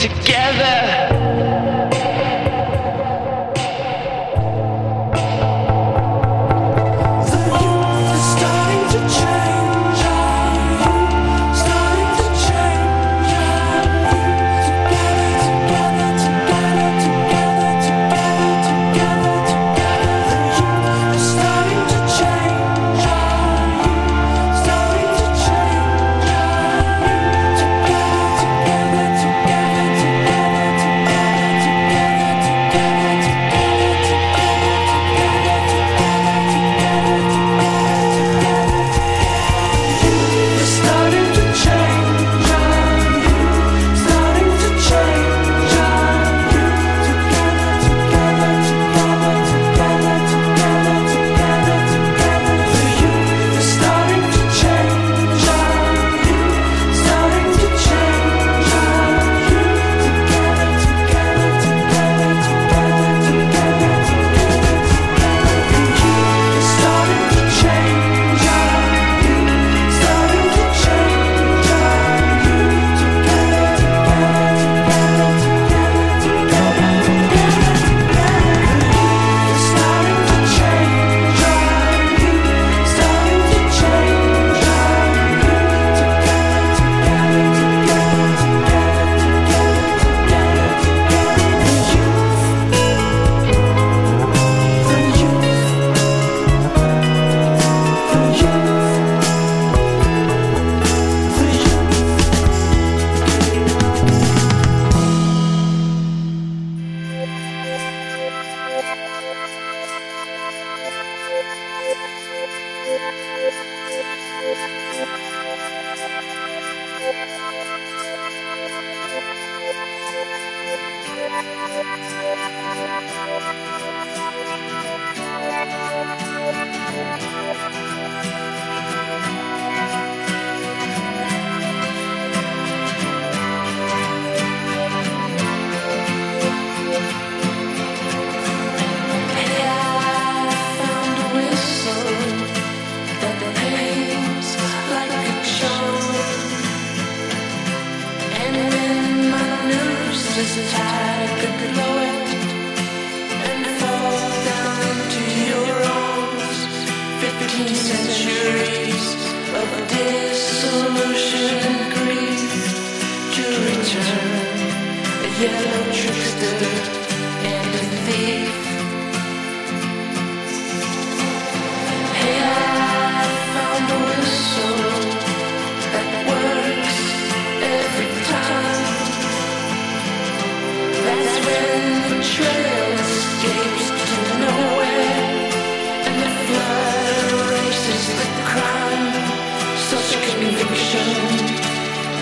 together.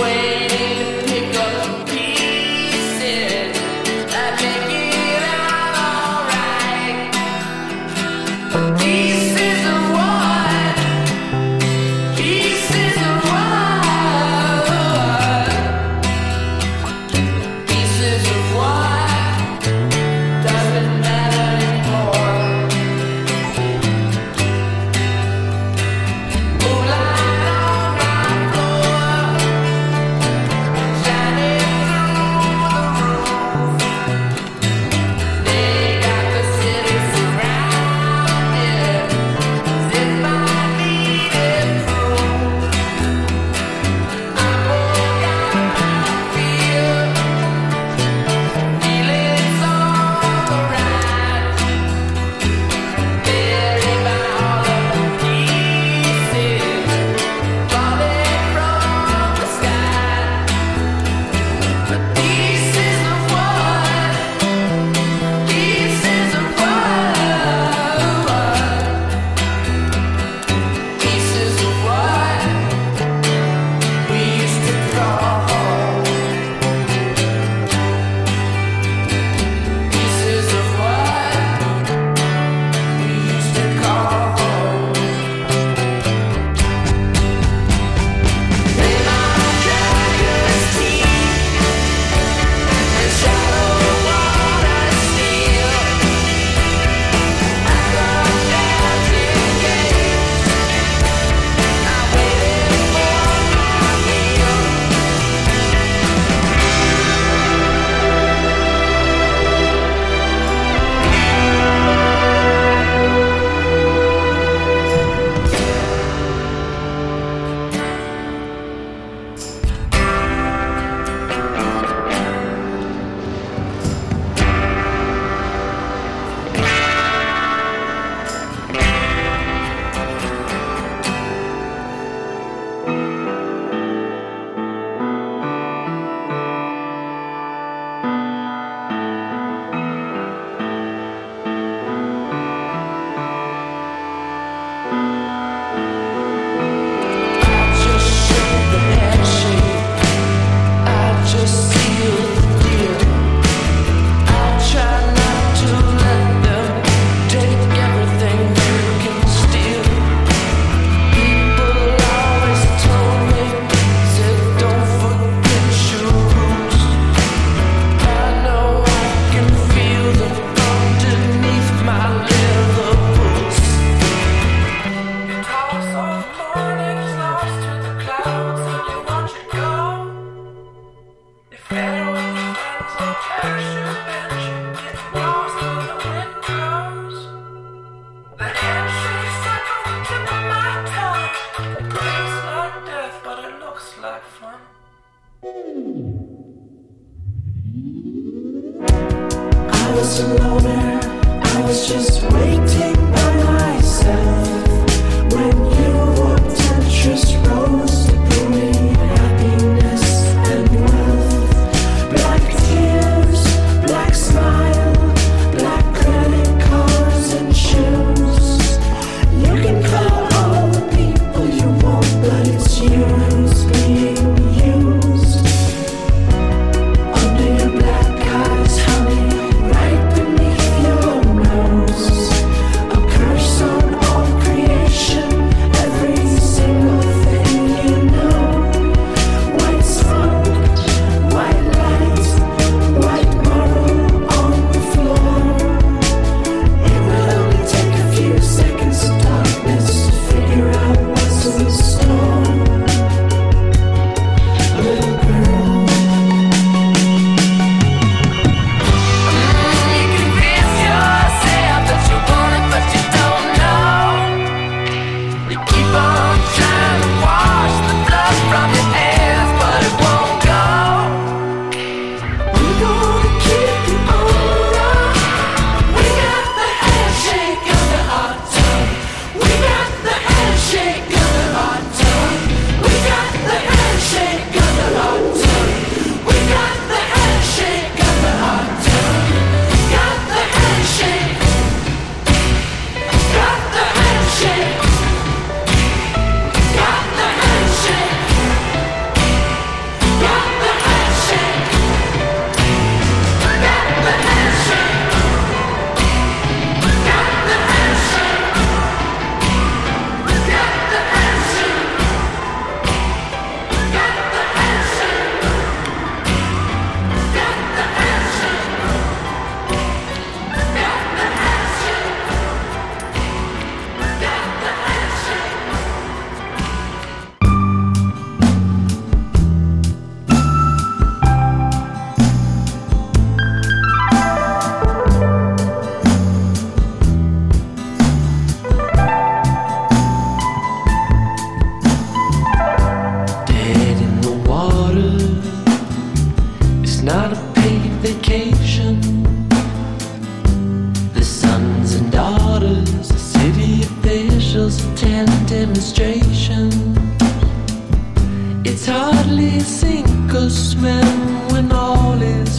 fue.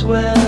Difference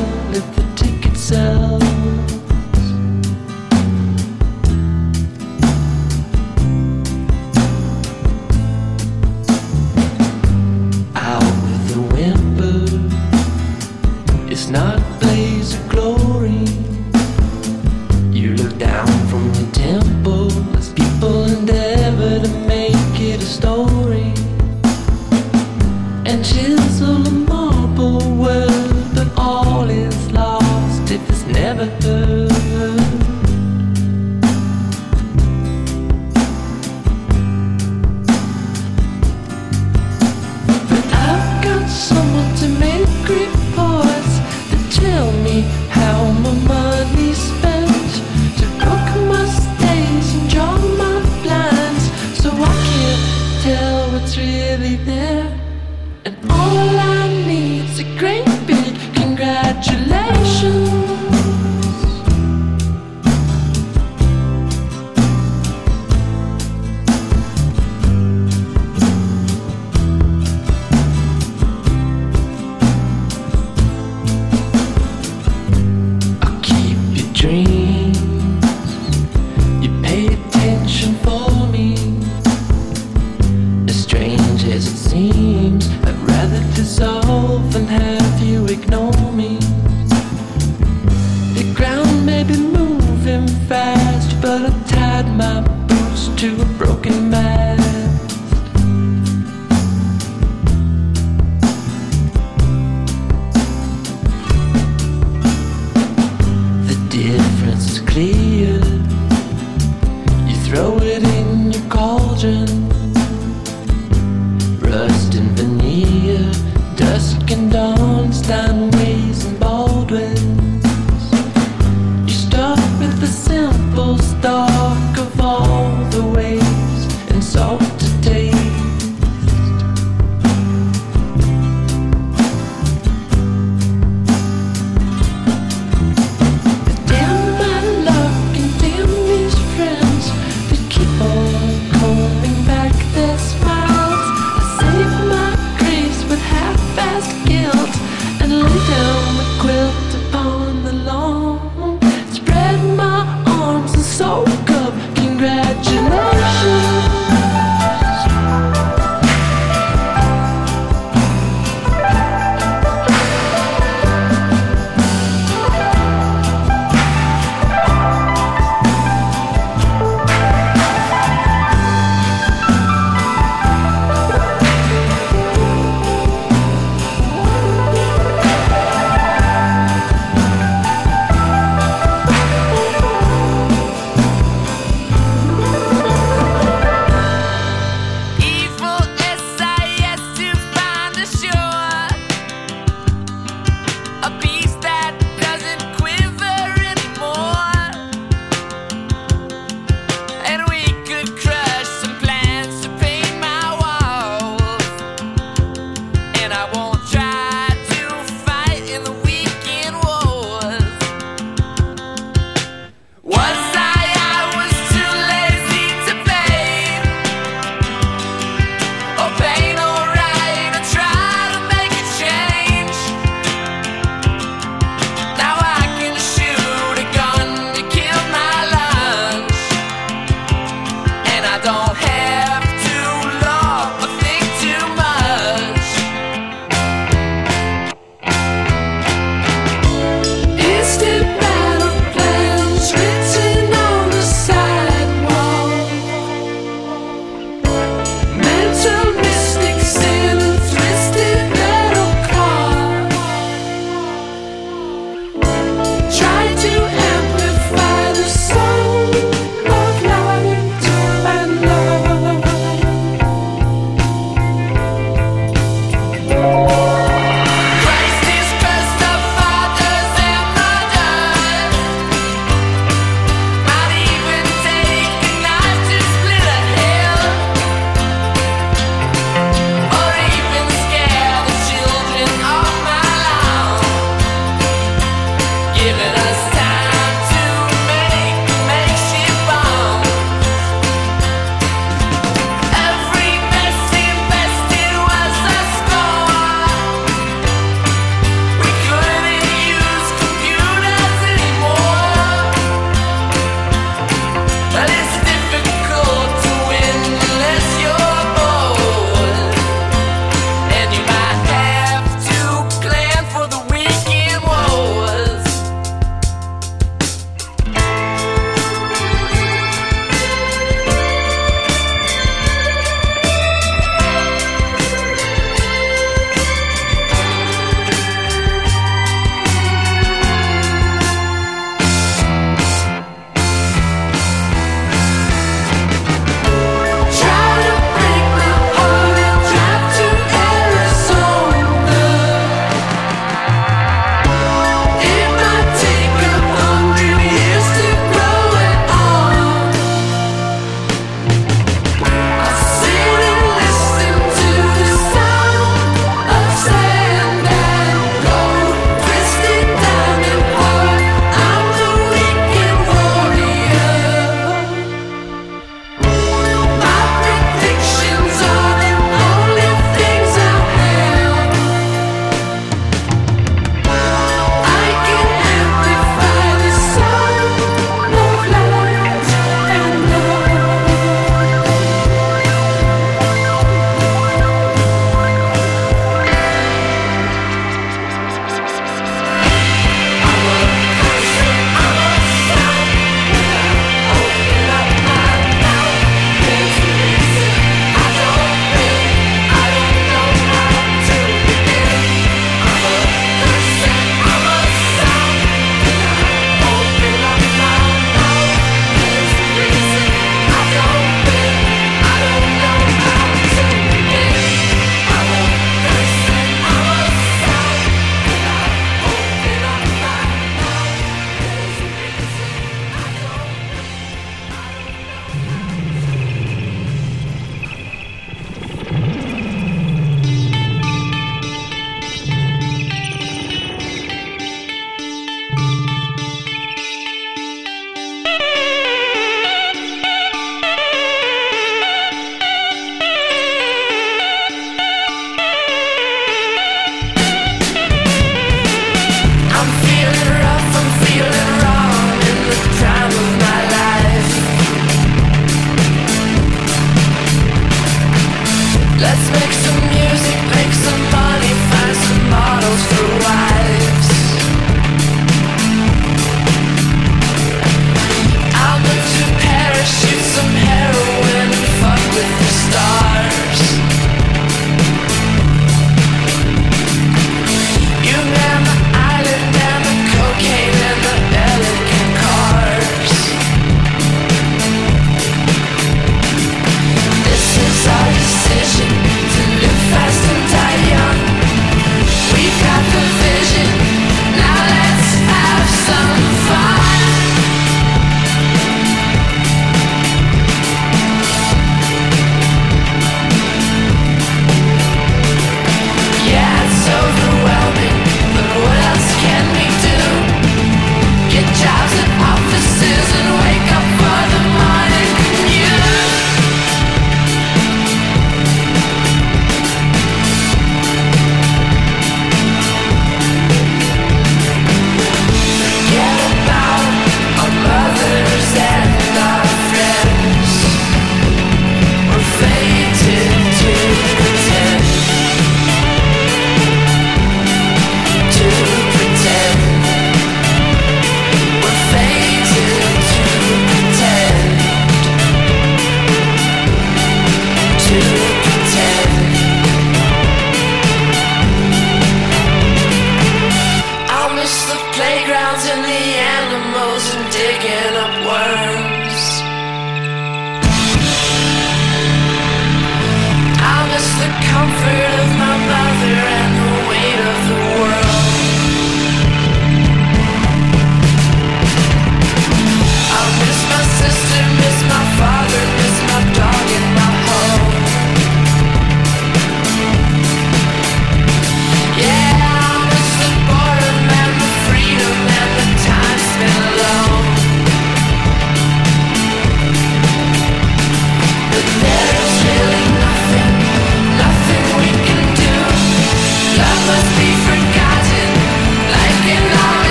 Let's make some music, make some